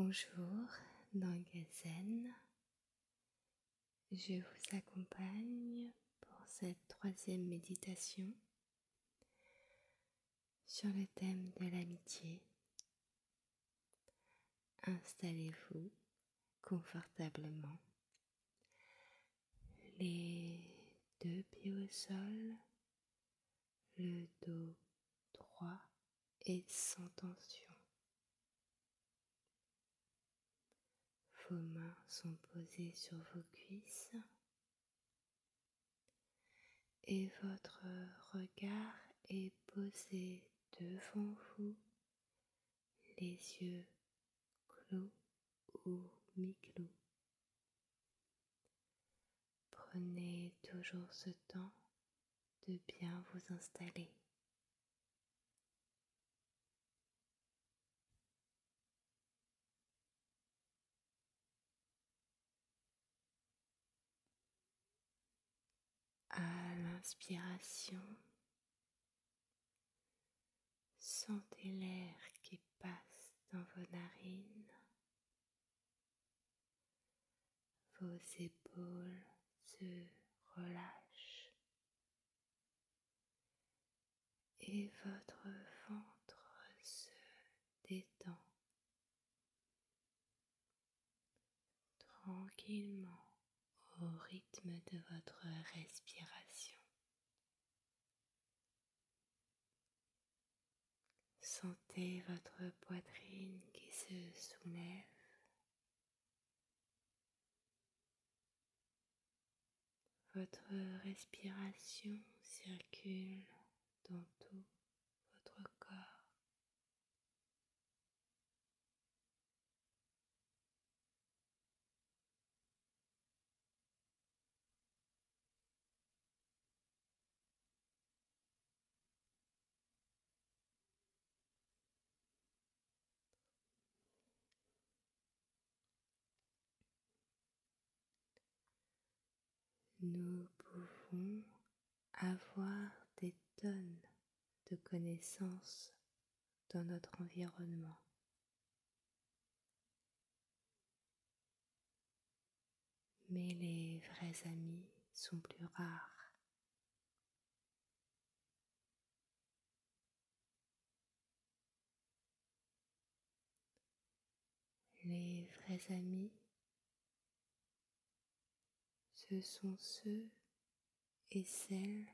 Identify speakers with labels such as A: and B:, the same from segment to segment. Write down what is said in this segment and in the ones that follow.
A: Bonjour dans Gazen. Je vous accompagne pour cette troisième méditation sur le thème de l'amitié. Installez-vous confortablement, les deux pieds au sol, le dos droit et sans tension. Vos mains sont posées sur vos cuisses et votre regard est posé devant vous, les yeux clos ou mi-clos. Prenez toujours ce temps de bien vous installer. À l'inspiration, sentez l'air qui passe dans vos narines, vos épaules se relâchent. Et votre ventre se détend. Tranquillement au rythme de votre respiration. Sentez votre poitrine qui se soulève. Votre respiration circule dans tout votre corps. Nous pouvons avoir des tonnes de connaissances dans notre environnement. Mais les vrais amis sont plus rares. Les vrais amis ce sont ceux et celles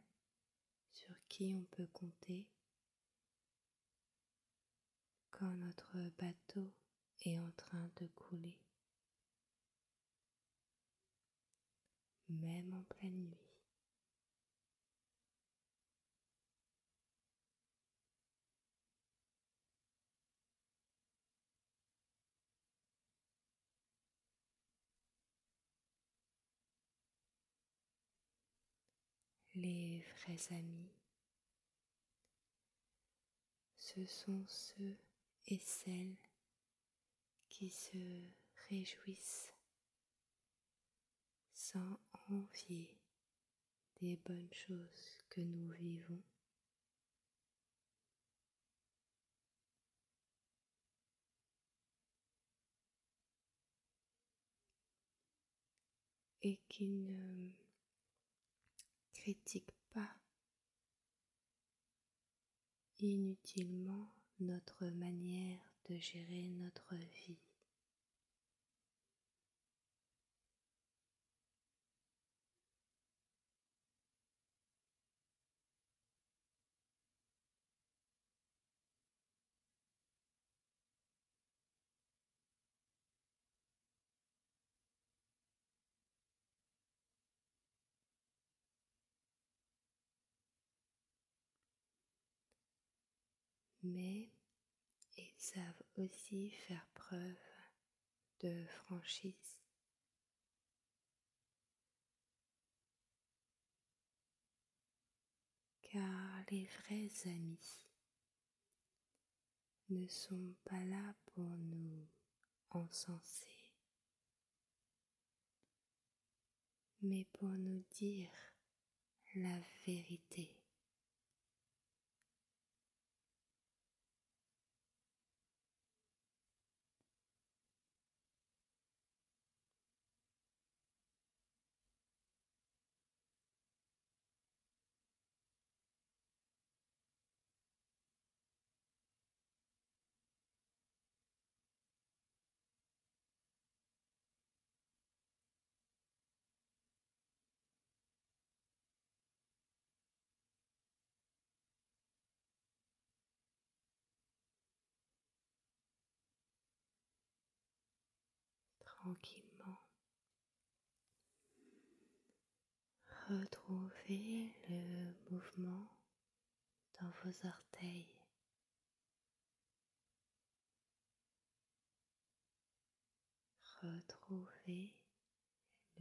A: sur qui on peut compter quand notre bateau est en train de couler, même en pleine nuit. Les vrais amis, ce sont ceux et celles qui se réjouissent sans envier des bonnes choses que nous vivons. et qui ne critique pas inutilement notre manière de gérer notre vie. Mais ils savent aussi faire preuve de franchise. Car les vrais amis ne sont pas là pour nous encenser, mais pour nous dire la vérité. Tranquillement. Retrouvez le mouvement dans vos orteils. Retrouvez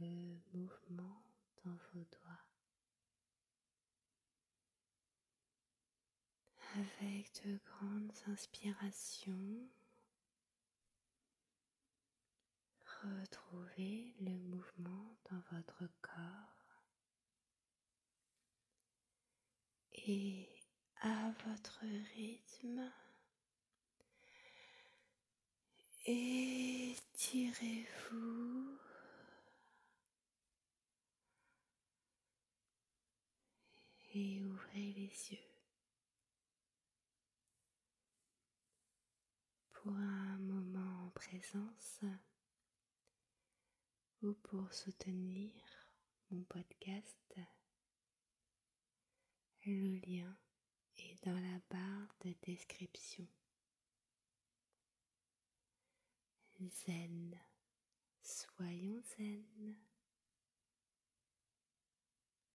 A: le mouvement dans vos doigts. Avec de grandes inspirations, retrouvez le mouvement dans votre corps et à votre rythme. Étirez-vous. Et ouvrez les yeux. Pour un moment en présence ou pour soutenir mon podcast, le lien est dans la barre de description. Zen, soyons zen.